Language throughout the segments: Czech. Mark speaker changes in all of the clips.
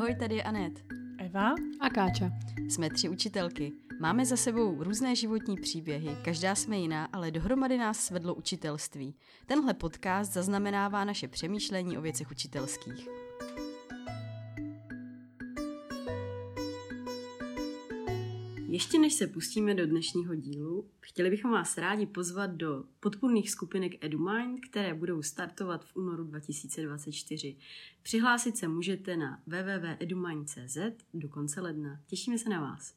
Speaker 1: Ahoj, tady je Anet.
Speaker 2: Eva
Speaker 3: a Káča.
Speaker 1: Jsme tři učitelky. Máme za sebou různé životní příběhy, každá jsme jiná, ale dohromady nás svedlo učitelství. Tenhle podcast zaznamenává naše přemýšlení o věcech učitelských. Ještě než se pustíme do dnešního dílu, chtěli bychom vás rádi pozvat do podpůrných skupinek EduMind, které budou startovat v únoru 2024. Přihlásit se můžete na www.edumind.cz do konce ledna. Těšíme se na vás.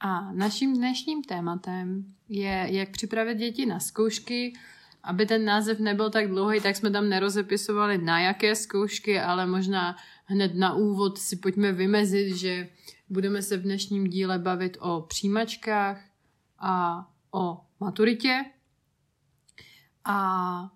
Speaker 3: A naším dnešním tématem je, jak připravit děti na zkoušky. Aby ten název nebyl tak dlouhý, tak jsme tam nerozepisovali na jaké zkoušky, ale možná hned na úvod si pojďme vymezit, že Budeme se v dnešním díle bavit o přijímačkách a o maturitě. A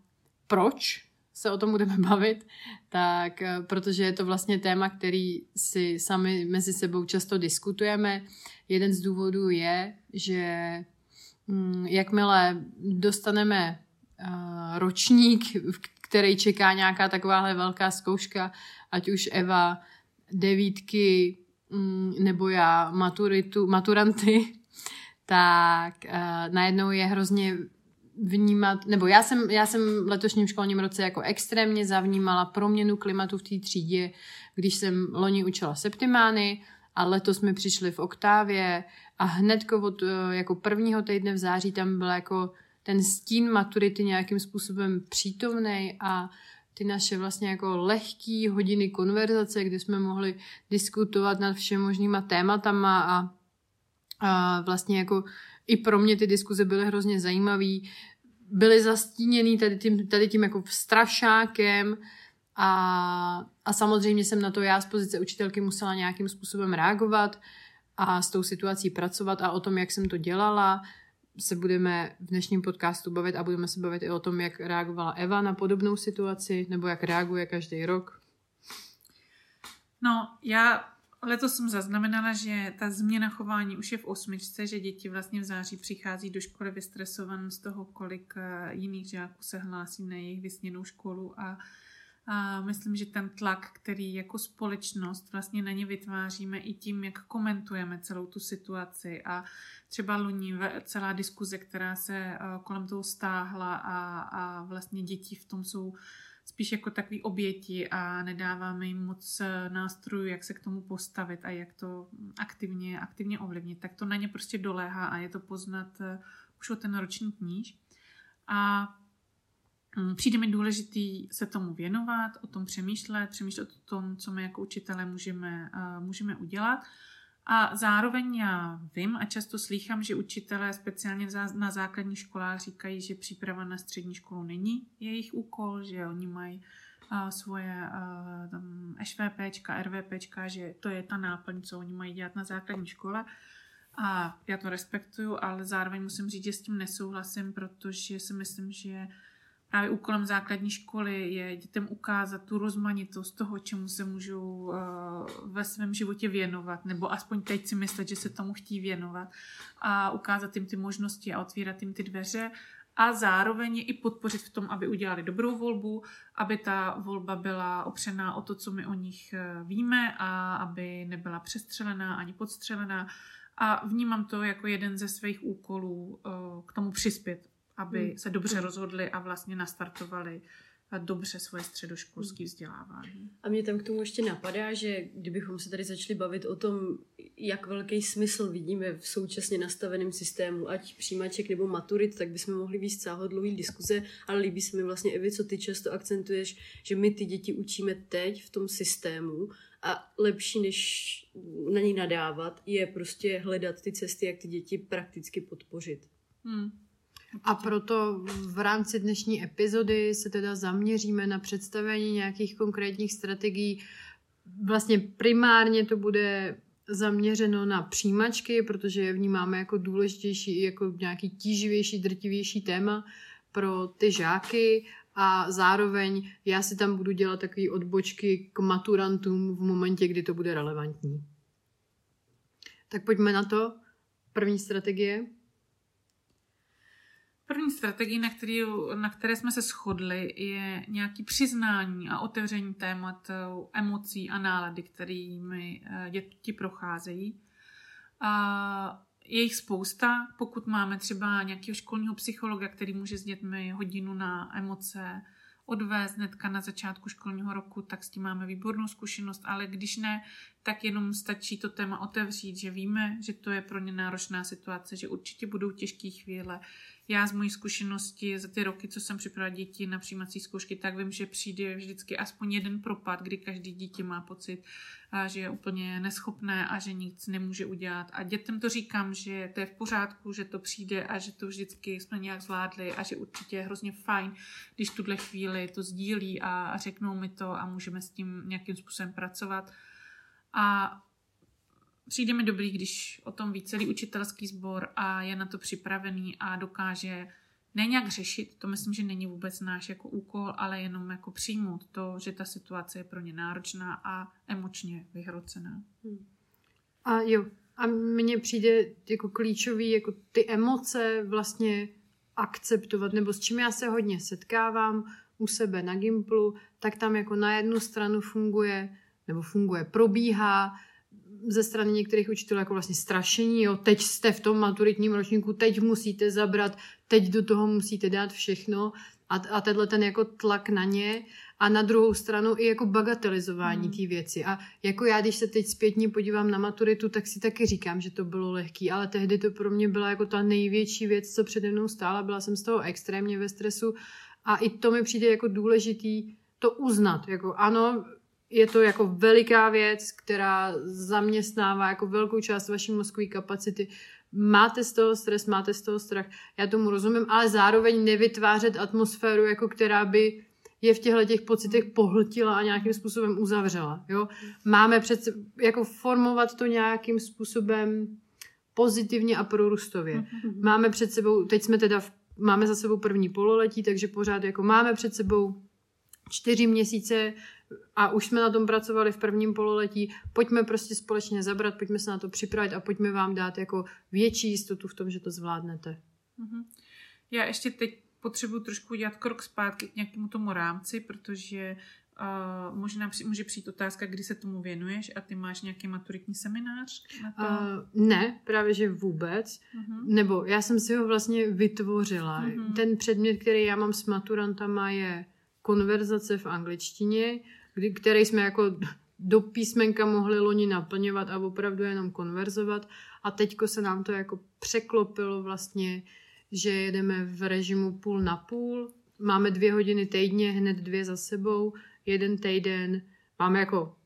Speaker 3: proč se o tom budeme bavit? Tak eh, protože je to vlastně téma, který si sami mezi sebou často diskutujeme. Jeden z důvodů je, že mm, jakmile dostaneme uh, ročník, který čeká nějaká takováhle velká zkouška, ať už Eva devítky, Mm, nebo já maturitu, maturanty, tak uh, najednou je hrozně vnímat, nebo já jsem, já jsem v letošním školním roce jako extrémně zavnímala proměnu klimatu v té třídě, když jsem loni učila septimány a letos jsme přišli v oktávě a hnedko od eh, jako prvního týdne v září tam byl jako ten stín maturity nějakým způsobem přítomný a ty naše vlastně jako lehký hodiny konverzace, kde jsme mohli diskutovat nad všemožnýma tématama a, a vlastně jako i pro mě ty diskuze byly hrozně zajímavé. Byly zastíněný tady tím, tady tím jako strašákem a, a samozřejmě jsem na to já z pozice učitelky musela nějakým způsobem reagovat a s tou situací pracovat a o tom, jak jsem to dělala, se budeme v dnešním podcastu bavit a budeme se bavit i o tom, jak reagovala Eva na podobnou situaci, nebo jak reaguje každý rok.
Speaker 2: No, já letos jsem zaznamenala, že ta změna chování už je v osmičce, že děti vlastně v září přichází do školy vystresované z toho, kolik eh, jiných žáků se hlásí na jejich vysněnou školu. A a myslím, že ten tlak, který jako společnost vlastně na ně vytváříme i tím, jak komentujeme celou tu situaci. A třeba loni celá diskuze, která se eh, kolem toho stáhla a, a vlastně děti v tom jsou spíš jako takový oběti a nedáváme jim moc eh, nástrojů, jak se k tomu postavit a jak to aktivně, aktivně ovlivnit, tak to na ně prostě doléhá a je to poznat eh, už o ten roční kníž. A Mm, přijde mi důležitý se tomu věnovat, o tom přemýšlet, přemýšlet o tom, co my jako učitelé můžeme, uh, můžeme udělat. A zároveň já vím a často slýchám, že učitelé speciálně na základních školách říkají, že příprava na střední školu není jejich úkol, že oni mají uh, svoje uh, tam RVPčka, že to je ta náplň, co oni mají dělat na základní škole. A já to respektuju, ale zároveň musím říct, že s tím nesouhlasím, protože si myslím, že právě úkolem základní školy je dětem ukázat tu rozmanitost toho, čemu se můžou uh, ve svém životě věnovat, nebo aspoň teď si myslet, že se tomu chtí věnovat a ukázat jim ty možnosti a otvírat jim ty dveře a zároveň i podpořit v tom, aby udělali dobrou volbu, aby ta volba byla opřená o to, co my o nich eh, víme a aby nebyla přestřelená ani podstřelená. A vnímám to jako jeden ze svých úkolů uh, k tomu přispět aby hmm. se dobře rozhodli a vlastně nastartovali dobře svoje středoškolské vzdělávání.
Speaker 1: A mě tam k tomu ještě napadá, že kdybychom se tady začali bavit o tom, jak velký smysl vidíme v současně nastaveném systému, ať přijímaček nebo maturit, tak bychom mohli víc dlouhý diskuze, ale líbí se mi vlastně, Evi, co ty často akcentuješ, že my ty děti učíme teď v tom systému a lepší, než na něj nadávat, je prostě hledat ty cesty, jak ty děti prakticky podpořit. Hmm.
Speaker 3: A proto v rámci dnešní epizody se teda zaměříme na představení nějakých konkrétních strategií. Vlastně primárně to bude zaměřeno na přijímačky, protože je vnímáme jako důležitější, jako nějaký tíživější, drtivější téma pro ty žáky a zároveň já si tam budu dělat takové odbočky k maturantům v momentě, kdy to bude relevantní. Tak pojďme na to. První strategie.
Speaker 2: První strategie, na, který, na které jsme se shodli, je nějaký přiznání a otevření témat eh, emocí a nálady, kterými eh, děti procházejí. A je jich spousta. Pokud máme třeba nějakého školního psychologa, který může s dětmi hodinu na emoce odvést hnedka na začátku školního roku, tak s tím máme výbornou zkušenost, ale když ne, tak jenom stačí to téma otevřít, že víme, že to je pro ně náročná situace, že určitě budou těžké chvíle, já z mojí zkušenosti za ty roky, co jsem připravila děti na přijímací zkoušky, tak vím, že přijde vždycky aspoň jeden propad, kdy každý dítě má pocit, že je úplně neschopné a že nic nemůže udělat. A dětem to říkám, že to je v pořádku, že to přijde a že to vždycky jsme nějak zvládli a že určitě je hrozně fajn, když tuhle chvíli to sdílí a řeknou mi to a můžeme s tím nějakým způsobem pracovat. A přijde mi dobrý, když o tom ví celý učitelský sbor a je na to připravený a dokáže ne nějak řešit, to myslím, že není vůbec náš jako úkol, ale jenom jako přijmout to, že ta situace je pro ně náročná a emočně vyhrocená. Hmm.
Speaker 3: A jo, a mně přijde jako klíčový jako ty emoce vlastně akceptovat, nebo s čím já se hodně setkávám u sebe na Gimplu, tak tam jako na jednu stranu funguje, nebo funguje, probíhá ze strany některých učitelů jako vlastně strašení, jo, teď jste v tom maturitním ročníku, teď musíte zabrat, teď do toho musíte dát všechno a, a tenhle ten jako tlak na ně a na druhou stranu i jako bagatelizování hmm. té věci. A jako já, když se teď zpětně podívám na maturitu, tak si taky říkám, že to bylo lehký, ale tehdy to pro mě byla jako ta největší věc, co přede mnou stála. Byla jsem z toho extrémně ve stresu a i to mi přijde jako důležitý to uznat. Jako ano, je to jako veliká věc, která zaměstnává jako velkou část vaší mozkové kapacity. Máte z toho stres, máte z toho strach, já tomu rozumím, ale zároveň nevytvářet atmosféru, jako která by je v těchto těch pocitech pohltila a nějakým způsobem uzavřela. Jo? Máme přece jako formovat to nějakým způsobem pozitivně a prorůstově. Mm-hmm. Máme před sebou, teď jsme teda, v, máme za sebou první pololetí, takže pořád jako máme před sebou čtyři měsíce a už jsme na tom pracovali v prvním pololetí, pojďme prostě společně zabrat, pojďme se na to připravit a pojďme vám dát jako větší jistotu v tom, že to zvládnete.
Speaker 2: Mm-hmm. Já ještě teď potřebuji trošku udělat krok zpátky k nějakému tomu rámci, protože uh, možná při, může přijít otázka, kdy se tomu věnuješ a ty máš nějaký maturitní seminář na to?
Speaker 3: Uh, ne, právě že vůbec. Uh-huh. Nebo já jsem si ho vlastně vytvořila. Uh-huh. Ten předmět, který já mám s maturantama je konverzace v angličtině, kdy, který jsme jako do písmenka mohli loni naplňovat a opravdu jenom konverzovat. A teďko se nám to jako překlopilo vlastně, že jedeme v režimu půl na půl. Máme dvě hodiny týdně, hned dvě za sebou, jeden týden. Máme jako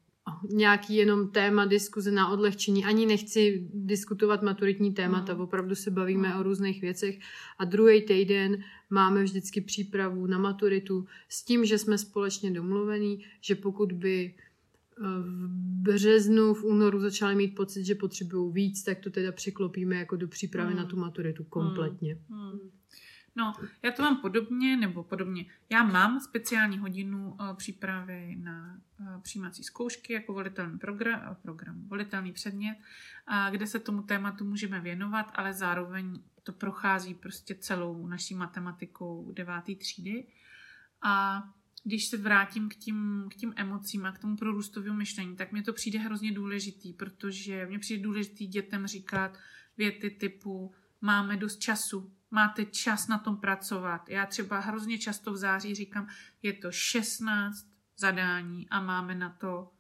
Speaker 3: nějaký jenom téma diskuze na odlehčení. Ani nechci diskutovat maturitní témata, mm. opravdu se bavíme mm. o různých věcech. A druhý týden máme vždycky přípravu na maturitu s tím, že jsme společně domluvení, že pokud by eh, v březnu, v únoru začali mít pocit, že potřebují víc, tak to teda překlopíme jako do přípravy mm. na tu maturitu kompletně. Mm. Mm.
Speaker 2: No, já to mám podobně, nebo podobně. Já mám speciální hodinu uh, přípravy na uh, přijímací zkoušky jako volitelný program, uh, program volitelný předmět, kde se tomu tématu můžeme věnovat, ale zároveň to prochází prostě celou naší matematikou deváté třídy. A když se vrátím k tím, k tím emocím a k tomu prorůstovému myšlení, tak mě to přijde hrozně důležitý, protože mě přijde důležitý dětem říkat věty typu máme dost času, máte čas na tom pracovat. Já třeba hrozně často v září říkám, je to 16 zadání a máme na to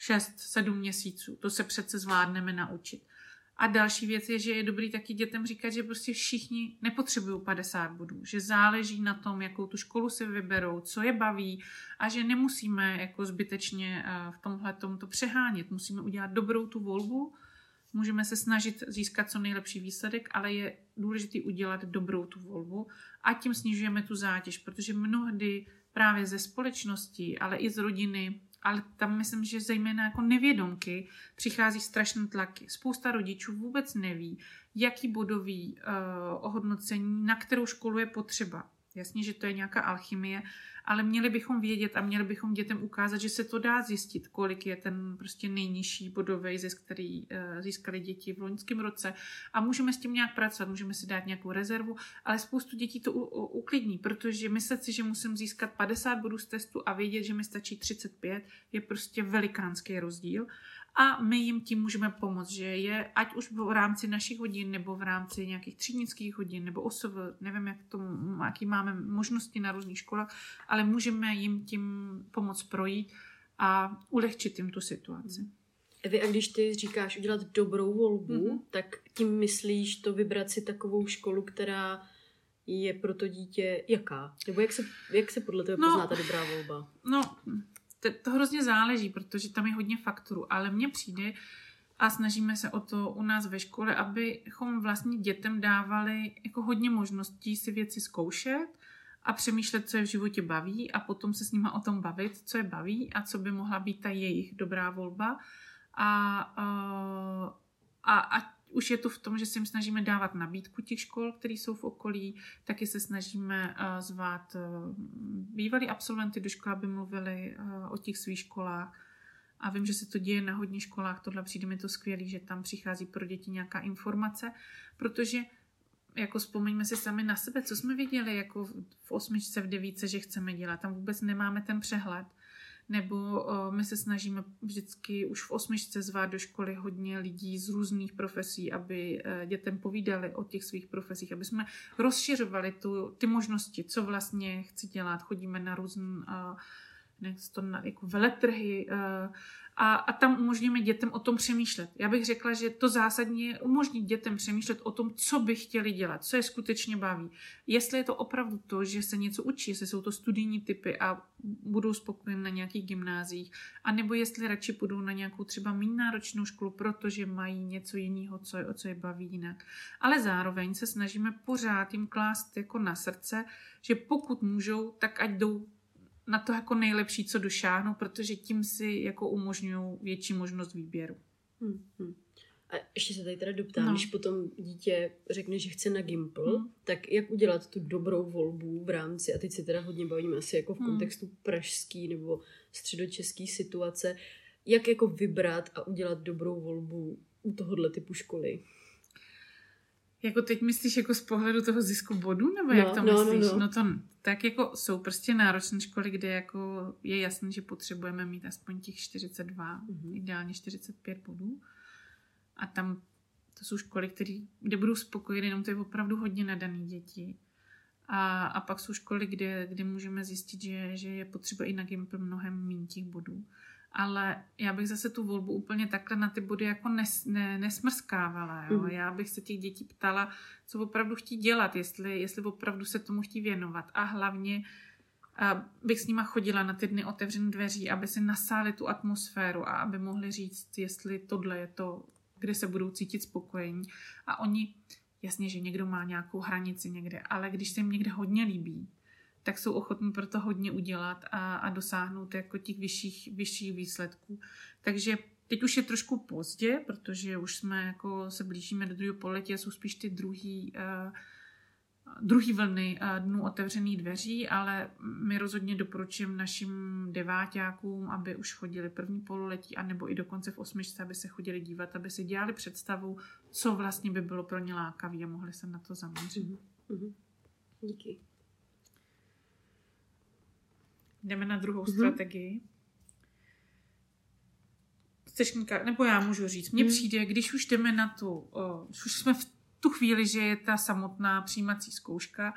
Speaker 2: 6-7 měsíců. To se přece zvládneme naučit. A další věc je, že je dobrý taky dětem říkat, že prostě všichni nepotřebují 50 bodů, že záleží na tom, jakou tu školu si vyberou, co je baví a že nemusíme jako zbytečně eh, v tomhle to přehánět. Musíme udělat dobrou tu volbu Můžeme se snažit získat co nejlepší výsledek, ale je důležité udělat dobrou tu volbu a tím snižujeme tu zátěž, protože mnohdy právě ze společnosti, ale i z rodiny, ale tam myslím, že zejména jako nevědomky přichází strašné tlaky. Spousta rodičů vůbec neví, jaký bodový uh, ohodnocení, na kterou školu je potřeba. Jasně, že to je nějaká alchymie, ale měli bychom vědět a měli bychom dětem ukázat, že se to dá zjistit, kolik je ten prostě nejnižší bodový zisk, který uh, získali děti v loňském roce. A můžeme s tím nějak pracovat, můžeme si dát nějakou rezervu, ale spoustu dětí to uklidní, protože myslet si, že musím získat 50 bodů z testu a vědět, že mi stačí 35, je prostě velikánský rozdíl a my jim tím můžeme pomoct, že je ať už v rámci našich hodin, nebo v rámci nějakých třídnických hodin, nebo osov, nevím, jak to, jaký máme možnosti na různých školách, ale můžeme jim tím pomoct projít a ulehčit jim tu situaci.
Speaker 1: Evi, a když ty říkáš udělat dobrou volbu, mm-hmm. tak tím myslíš to vybrat si takovou školu, která je pro to dítě jaká? Nebo jak se, jak se podle tebe no, pozná ta dobrá volba?
Speaker 2: No, to, hrozně záleží, protože tam je hodně faktorů, ale mně přijde a snažíme se o to u nás ve škole, abychom vlastně dětem dávali jako hodně možností si věci zkoušet a přemýšlet, co je v životě baví a potom se s nima o tom bavit, co je baví a co by mohla být ta jejich dobrá volba. A, a, a už je to v tom, že se jim snažíme dávat nabídku těch škol, které jsou v okolí, taky se snažíme uh, zvát uh, bývalí absolventy do školy, aby mluvili uh, o těch svých školách. A vím, že se to děje na hodně školách, tohle přijde mi to skvělé, že tam přichází pro děti nějaká informace, protože jako vzpomeňme si sami na sebe, co jsme viděli jako v osmičce, v devíce, že chceme dělat. Tam vůbec nemáme ten přehled nebo uh, my se snažíme vždycky už v osmičce zvát do školy hodně lidí z různých profesí, aby uh, dětem povídali o těch svých profesích, aby jsme rozšiřovali tu, ty možnosti, co vlastně chci dělat. Chodíme na různé uh, to jako veletrhy, a, a tam umožňujeme dětem o tom přemýšlet. Já bych řekla, že to zásadně je umožnit dětem přemýšlet o tom, co by chtěli dělat, co je skutečně baví. Jestli je to opravdu to, že se něco učí, jestli jsou to studijní typy a budou spokojeni na nějakých gymnázích, anebo jestli radši půjdou na nějakou třeba méně náročnou školu, protože mají něco jiného, co je, o co je baví jinak. Ale zároveň se snažíme pořád jim klást jako na srdce, že pokud můžou, tak ať jdou na to jako nejlepší, co došáhnou, protože tím si jako umožňují větší možnost výběru.
Speaker 1: Hmm, hmm. A ještě se tady teda doptám, no. když potom dítě řekne, že chce na Gimpl, hmm. tak jak udělat tu dobrou volbu v rámci, a teď se teda hodně bavíme asi jako v hmm. kontextu pražský nebo středočeský situace, jak jako vybrat a udělat dobrou volbu u tohohle typu školy?
Speaker 2: Jako teď myslíš jako z pohledu toho zisku bodu, nebo no, jak to no, myslíš? No, no. no to tak jako jsou prostě náročné školy, kde jako je jasné, že potřebujeme mít aspoň těch 42, mm-hmm. ideálně 45 bodů. A tam to jsou školy, které, kde budou spokojeny, jenom to je opravdu hodně nadaný děti. A, a pak jsou školy, kde, kde můžeme zjistit, že, že je potřeba i na Gimpl mnohem méně těch bodů ale já bych zase tu volbu úplně takhle na ty body jako nes, ne, nesmrskávala. Jo? Mm. Já bych se těch dětí ptala, co opravdu chtí dělat, jestli, jestli opravdu se tomu chtí věnovat. A hlavně a bych s nima chodila na ty dny otevřených dveří, aby si nasáli tu atmosféru a aby mohli říct, jestli tohle je to, kde se budou cítit spokojení. A oni, jasně, že někdo má nějakou hranici někde, ale když se jim někde hodně líbí, tak jsou ochotní pro to hodně udělat a, a dosáhnout jako těch vyšších, vyšších výsledků. Takže teď už je trošku pozdě, protože už jsme jako se blížíme do druhého poletí a jsou spíš ty druhý, uh, druhý vlny uh, dnů otevřených dveří, ale my rozhodně doporučujeme našim deváťákům, aby už chodili první pololetí, anebo i dokonce v osmičce, aby se chodili dívat, aby si dělali představu, co vlastně by bylo pro ně lákavé a mohli se na to zaměřit.
Speaker 1: Mm-hmm. Díky.
Speaker 2: Jdeme na druhou mm-hmm. strategii. Chceš nebo já můžu říct. Mně mm. přijde, když už jdeme na tu, o, už jsme v tu chvíli, že je ta samotná přijímací zkouška,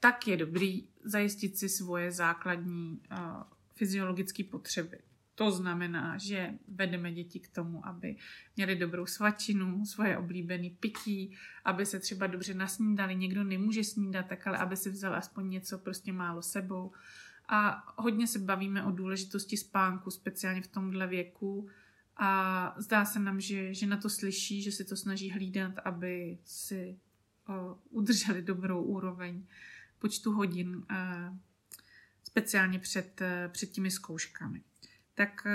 Speaker 2: tak je dobrý zajistit si svoje základní uh, fyziologické potřeby. To znamená, že vedeme děti k tomu, aby měli dobrou svačinu, svoje oblíbené pití, aby se třeba dobře nasnídali. Někdo nemůže snídat, tak ale aby si vzal aspoň něco prostě málo sebou. A hodně se bavíme o důležitosti spánku, speciálně v tomhle věku. A zdá se nám, že, že na to slyší, že si to snaží hlídat, aby si o, udrželi dobrou úroveň počtu hodin, a, speciálně před, před těmi zkouškami. Tak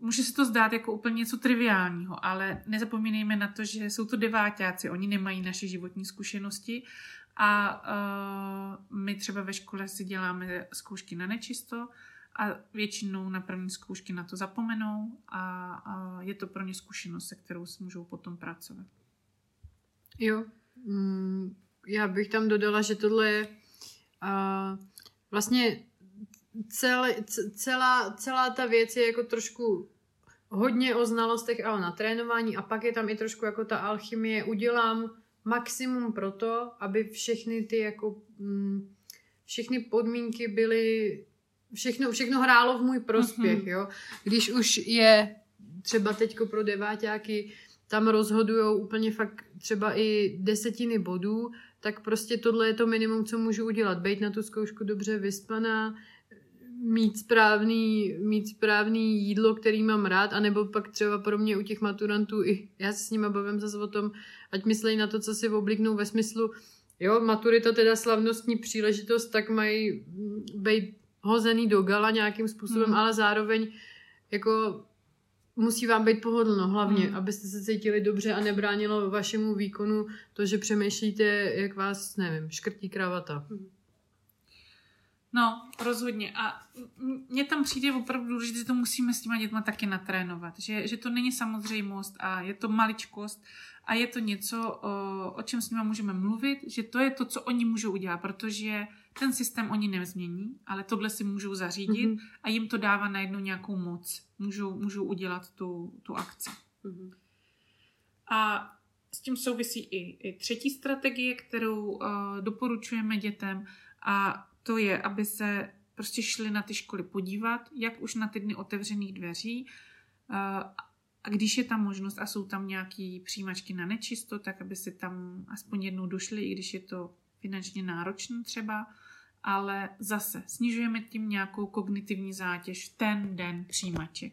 Speaker 2: může se to zdát jako úplně něco triviálního, ale nezapomínejme na to, že jsou to devátáci, oni nemají naše životní zkušenosti A uh, my třeba ve škole si děláme zkoušky na nečisto a většinou na první zkoušky na to zapomenou a, a je to pro ně zkušenost, se kterou si můžou potom pracovat.
Speaker 3: Jo, mm, já bych tam dodala, že tohle je uh, vlastně celý, celá, celá ta věc je jako trošku hodně o znalostech a o natrénování a pak je tam i trošku jako ta alchymie. Udělám maximum pro to, aby všechny ty jako mm, všechny podmínky byly všechno, všechno hrálo v můj prospěch, mm-hmm. jo. Když už je třeba teďko pro deváťáky tam rozhodujou úplně fakt třeba i desetiny bodů, tak prostě tohle je to minimum, co můžu udělat. Být na tu zkoušku dobře vyspaná, mít správný, mít správný jídlo, který mám rád, anebo pak třeba pro mě u těch maturantů, i já se s nimi bavím zase o tom, ať myslej na to, co si obliknou ve smyslu, jo, maturita teda slavnostní příležitost, tak mají být hozený do gala nějakým způsobem, hmm. ale zároveň jako musí vám být pohodlno hlavně, hmm. abyste se cítili dobře a nebránilo vašemu výkonu to, že přemýšlíte, jak vás, nevím, škrtí kravata. Hmm.
Speaker 2: No, rozhodně. A mně tam přijde opravdu důležité, že to musíme s těma dětma taky natrénovat. Že, že to není samozřejmost a je to maličkost a je to něco, o, o čem s nimi můžeme mluvit, že to je to, co oni můžou udělat, protože ten systém oni nezmění, ale tohle si můžou zařídit mm-hmm. a jim to dává najednou nějakou moc. Můžou, můžou udělat tu, tu akci. Mm-hmm. A s tím souvisí i, i třetí strategie, kterou uh, doporučujeme dětem a to je, aby se prostě šli na ty školy podívat, jak už na ty dny otevřených dveří uh, a když je tam možnost a jsou tam nějaké přijímačky na nečisto, tak aby si tam aspoň jednou došli, i když je to finančně náročné třeba, ale zase snižujeme tím nějakou kognitivní zátěž ten den přijímaček.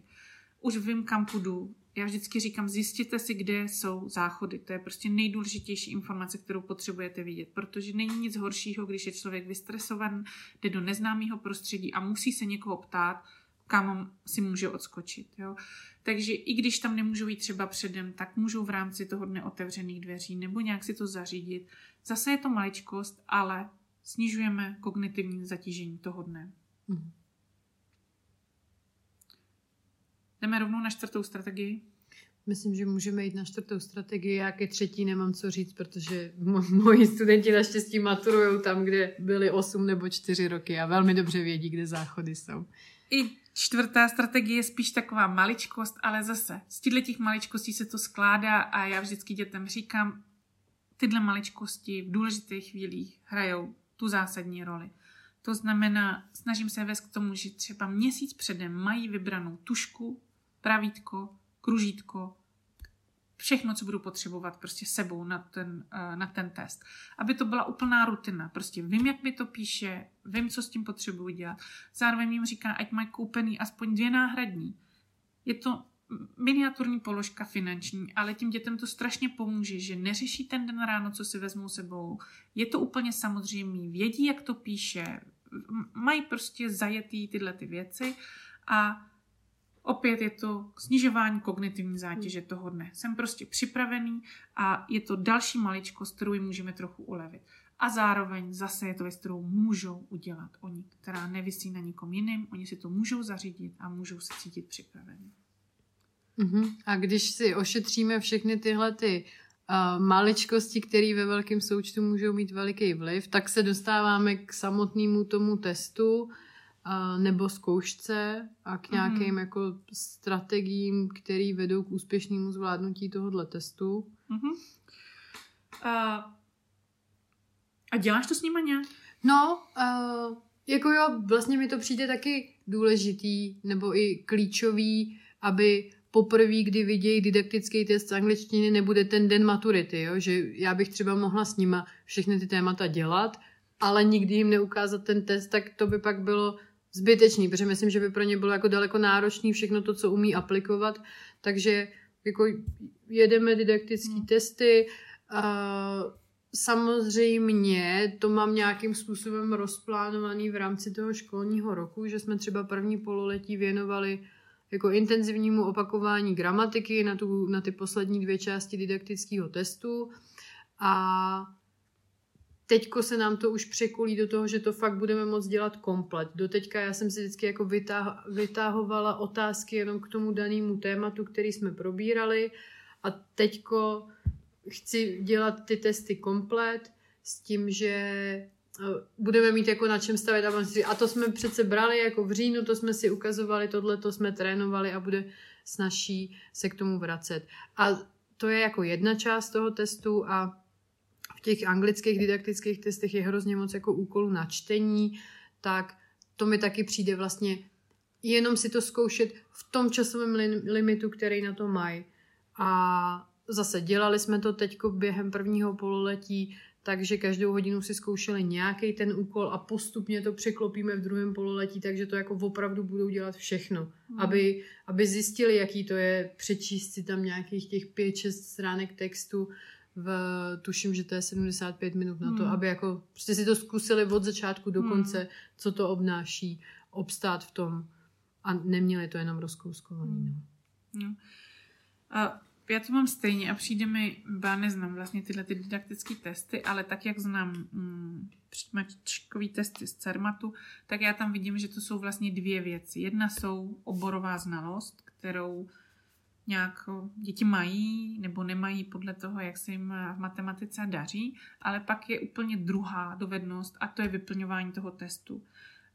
Speaker 2: Už vím, kam půjdu. Já vždycky říkám, zjistěte si, kde jsou záchody. To je prostě nejdůležitější informace, kterou potřebujete vidět, protože není nic horšího, když je člověk vystresovan, jde do neznámého prostředí a musí se někoho ptát, kam si může odskočit. Jo? Takže i když tam nemůžou jít třeba předem, tak můžou v rámci toho dne otevřených dveří nebo nějak si to zařídit. Zase je to maličkost, ale snižujeme kognitivní zatížení toho dne. Mm. Jdeme rovnou na čtvrtou strategii.
Speaker 3: Myslím, že můžeme jít na čtvrtou strategii. Já ke třetí nemám co říct, protože mo- moji studenti naštěstí maturují tam, kde byli 8 nebo 4 roky a velmi dobře vědí, kde záchody jsou.
Speaker 2: I čtvrtá strategie je spíš taková maličkost, ale zase z těchto těch maličkostí se to skládá a já vždycky dětem říkám, tyhle maličkosti v důležitých chvílích hrajou tu zásadní roli. To znamená, snažím se vést k tomu, že třeba měsíc předem mají vybranou tušku, pravítko, kružítko, všechno, co budu potřebovat prostě sebou na ten, uh, na ten test. Aby to byla úplná rutina. Prostě vím, jak mi to píše, vím, co s tím potřebuji dělat. Zároveň jim říká, ať mají koupený aspoň dvě náhradní. Je to miniaturní položka finanční, ale tím dětem to strašně pomůže, že neřeší ten den ráno, co si vezmou sebou. Je to úplně samozřejmé, vědí, jak to píše, mají prostě zajetý tyhle ty věci a opět je to snižování kognitivní zátěže toho dne. Jsem prostě připravený a je to další maličkost, kterou jim můžeme trochu ulevit. A zároveň zase je to věc, kterou můžou udělat oni, která nevisí na nikom jiným, oni si to můžou zařídit a můžou se cítit připravení.
Speaker 3: Uh-huh. A když si ošetříme všechny tyhle ty uh, maličkosti, které ve velkém součtu můžou mít veliký vliv, tak se dostáváme k samotnému tomu testu uh, nebo zkoušce a k nějakým uh-huh. jako strategiím, které vedou k úspěšnému zvládnutí tohohle testu. Uh-huh.
Speaker 2: Uh, a děláš to s nimi nějak?
Speaker 3: No, uh, jako jo, vlastně mi to přijde taky důležitý nebo i klíčový, aby poprvé, kdy vidějí didaktický test z angličtiny, nebude ten den maturity, jo? že já bych třeba mohla s nima všechny ty témata dělat, ale nikdy jim neukázat ten test, tak to by pak bylo zbytečný, protože myslím, že by pro ně bylo jako daleko náročný všechno to, co umí aplikovat, takže jako jedeme didaktické hmm. testy, a samozřejmě to mám nějakým způsobem rozplánovaný v rámci toho školního roku, že jsme třeba první pololetí věnovali jako intenzivnímu opakování gramatiky na, tu, na ty poslední dvě části didaktického testu a teďko se nám to už překulí do toho, že to fakt budeme moct dělat komplet. Doteďka já jsem si vždycky jako vytáh, vytáhovala otázky jenom k tomu danému tématu, který jsme probírali a teďko chci dělat ty testy komplet s tím, že eh, budeme mít jako na čem stavět a to jsme přece brali jako v říjnu, to jsme si ukazovali, tohle to jsme trénovali a bude snaží se k tomu vracet. A to je jako jedna část toho testu a v těch anglických didaktických testech je hrozně moc jako úkolů na čtení, tak to mi taky přijde vlastně jenom si to zkoušet v tom časovém limitu, který na to mají. A zase dělali jsme to teď během prvního pololetí, takže každou hodinu si zkoušeli nějaký ten úkol a postupně to překlopíme v druhém pololetí, takže to jako opravdu budou dělat všechno, mm. aby, aby zjistili, jaký to je přečíst si tam nějakých těch 5-6 stránek textu v, tuším, že to je 75 minut na to, mm. aby jako prostě si to zkusili od začátku do hmm. konce, mm. co to obnáší, obstát v tom a neměli to jenom rozkouskovaný. Mm. No.
Speaker 2: No. A já to mám stejně a přijde mi, já neznám vlastně tyhle ty didaktické testy, ale tak, jak znám mm, přijímačkový testy z CERMATu, tak já tam vidím, že to jsou vlastně dvě věci. Jedna jsou oborová znalost, kterou nějak děti mají nebo nemají podle toho, jak se jim v matematice daří, ale pak je úplně druhá dovednost a to je vyplňování toho testu.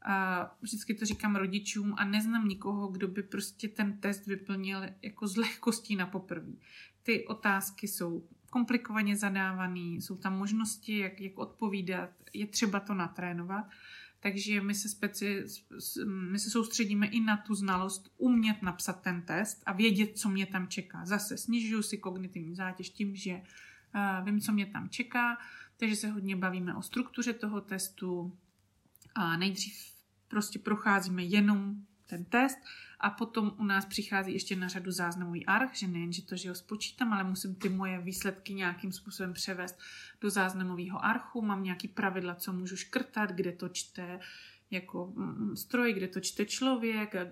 Speaker 2: A vždycky to říkám rodičům a neznám nikoho, kdo by prostě ten test vyplnil jako z lehkostí na poprvé. Ty otázky jsou komplikovaně zadávané, jsou tam možnosti, jak, jak odpovídat, je třeba to natrénovat. Takže my se, speci, my se soustředíme i na tu znalost umět napsat ten test a vědět, co mě tam čeká. Zase snižuju si kognitivní zátěž tím, že uh, vím, co mě tam čeká, takže se hodně bavíme o struktuře toho testu, a nejdřív prostě procházíme jenom ten test a potom u nás přichází ještě na řadu záznamový arch, že nejen, že to, že ho spočítám, ale musím ty moje výsledky nějakým způsobem převést do záznamového archu, mám nějaký pravidla, co můžu škrtat, kde to čte jako mm, stroj, kde to čte člověk, a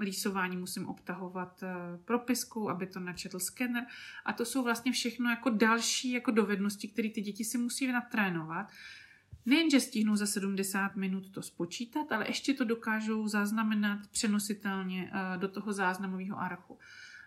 Speaker 2: rýsování musím obtahovat e, propiskou, aby to načetl skener. A to jsou vlastně všechno jako další jako dovednosti, které ty děti si musí natrénovat, Nejenže stihnou za 70 minut to spočítat, ale ještě to dokážou zaznamenat přenositelně eh, do toho záznamového archu.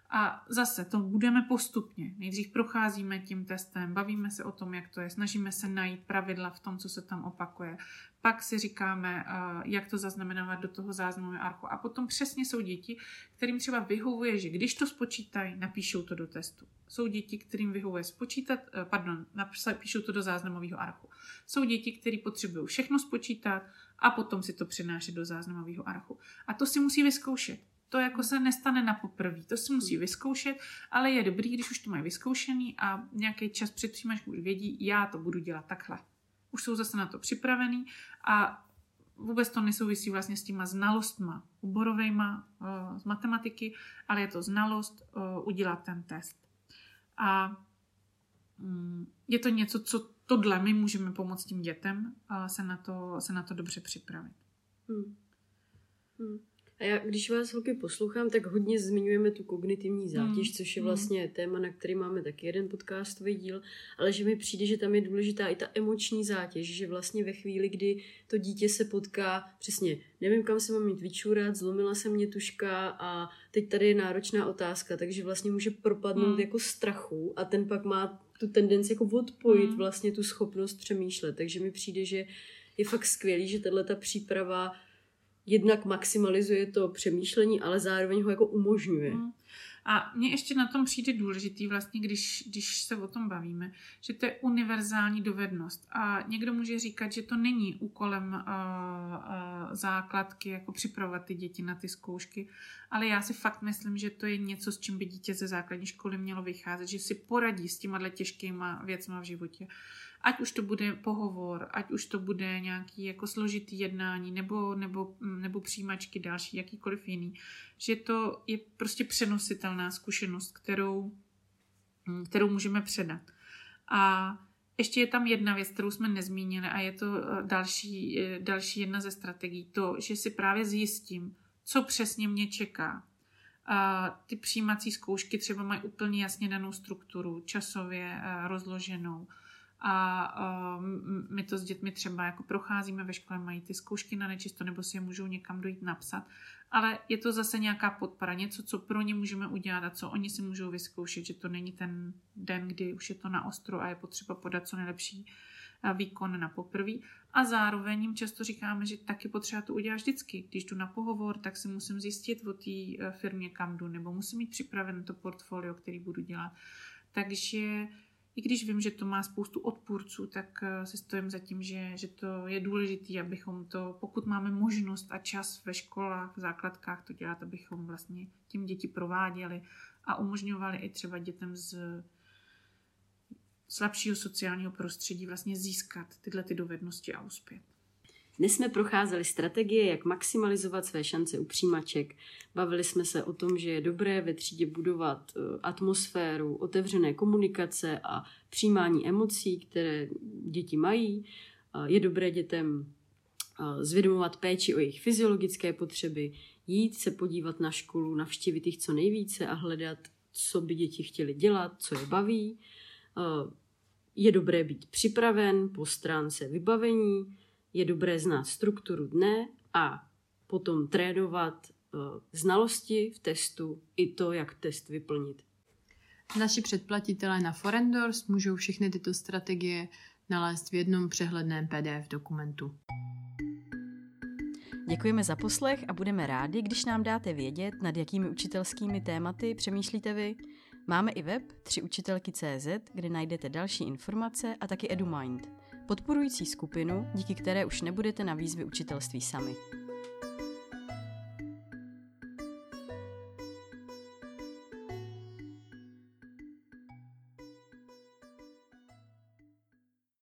Speaker 2: A zase to budeme postupně. Nejdřív procházíme tím testem, bavíme se o tom, jak to je, snažíme se najít pravidla v tom, co se tam opakuje. Pak si říkáme, eh, jak to zaznamenávat do toho záznamového archu. A potom přesně jsou děti, kterým třeba vyhovuje, že když to spočítají, napíšou to do testu. Jsou děti, kterým vyhovuje spočítat, eh, pardon, napíšou to do záznamového archu. Jsou děti, které potřebují všechno spočítat a potom si to přenášet do záznamového archu. A to si musí vyzkoušet. To jako se nestane na poprví, to si musí vyzkoušet, ale je dobrý, když už to mají vyzkoušený a nějaký čas před přijímačkou už vědí, já to budu dělat takhle. Už jsou zase na to připravený a vůbec to nesouvisí vlastně s těma znalostma oborovejma uh, z matematiky, ale je to znalost uh, udělat ten test. A um, je to něco, co tohle my můžeme pomoct tím dětem a se na to, se na to dobře připravit. Hmm.
Speaker 1: Hmm. A já, když vás holky poslouchám, tak hodně zmiňujeme tu kognitivní zátěž, hmm. což je hmm. vlastně téma, na který máme taky jeden podcastový díl, ale že mi přijde, že tam je důležitá i ta emoční zátěž, že vlastně ve chvíli, kdy to dítě se potká, přesně, nevím, kam se mám mít vyčůrat, zlomila se mě tuška a teď tady je náročná otázka, takže vlastně může propadnout hmm. jako strachu a ten pak má tu tendenci jako odpojit hmm. vlastně tu schopnost přemýšlet. Takže mi přijde, že je fakt skvělý, že tahle ta příprava jednak maximalizuje to přemýšlení, ale zároveň ho jako umožňuje. Hmm.
Speaker 2: A mně ještě na tom přijde důležitý, vlastně, když, když se o tom bavíme, že to je univerzální dovednost. A někdo může říkat, že to není úkolem uh, uh, základky, jako připravovat ty děti na ty zkoušky, ale já si fakt myslím, že to je něco, s čím by dítě ze základní školy mělo vycházet, že si poradí s těma těžkýma věcma v životě. Ať už to bude pohovor, ať už to bude nějaký jako složitý jednání nebo, nebo, nebo přijímačky další, jakýkoliv jiný. Že to je prostě přenositelná zkušenost, kterou, kterou můžeme předat. A ještě je tam jedna věc, kterou jsme nezmínili a je to eh, další, eh, další jedna ze strategií. To, že si právě zjistím, co přesně mě čeká. A ty přijímací zkoušky třeba mají úplně jasně danou strukturu, časově eh, rozloženou a uh, my to s dětmi třeba jako procházíme ve škole, mají ty zkoušky na nečisto nebo si je můžou někam dojít napsat. Ale je to zase nějaká podpora, něco, co pro ně můžeme udělat a co oni si můžou vyzkoušet, že to není ten den, kdy už je to na ostro a je potřeba podat co nejlepší výkon na poprví. A zároveň jim často říkáme, že taky potřeba to udělat vždycky. Když jdu na pohovor, tak si musím zjistit o té e, firmě, kam jdu, nebo musím mít připraven to portfolio, který budu dělat. Takže i když vím, že to má spoustu odpůrců, tak e, si stojím za tím, že, že to je důležité, abychom to, pokud máme možnost a čas ve školách, v základkách to dělat, abychom vlastně tím děti prováděli a umožňovali i třeba dětem z slabšího sociálního prostředí vlastně získat tyhle ty dovednosti a uspět.
Speaker 1: Dnes jsme procházeli strategie, jak maximalizovat své šance u přijímaček. Bavili jsme se o tom, že je dobré ve třídě budovat eh, atmosféru otevřené komunikace a přijímání emocí, které děti mají. Je dobré dětem eh, zvědomovat péči o jejich fyziologické potřeby, jít se podívat na školu, navštívit jich co nejvíce a hledat, co by děti chtěli dělat, co je baví. Eh, je dobré být připraven po stránce vybavení, je dobré znát strukturu dne a potom trénovat uh, znalosti v testu i to, jak test vyplnit.
Speaker 3: Naši předplatitelé na Forendors můžou všechny tyto strategie nalézt v jednom přehledném PDF dokumentu.
Speaker 4: Děkujeme za poslech a budeme rádi, když nám dáte vědět, nad jakými učitelskými tématy přemýšlíte vy. Máme i web 3učitelky.cz, kde najdete další informace a taky EduMind, podporující skupinu, díky které už nebudete na výzvy učitelství sami.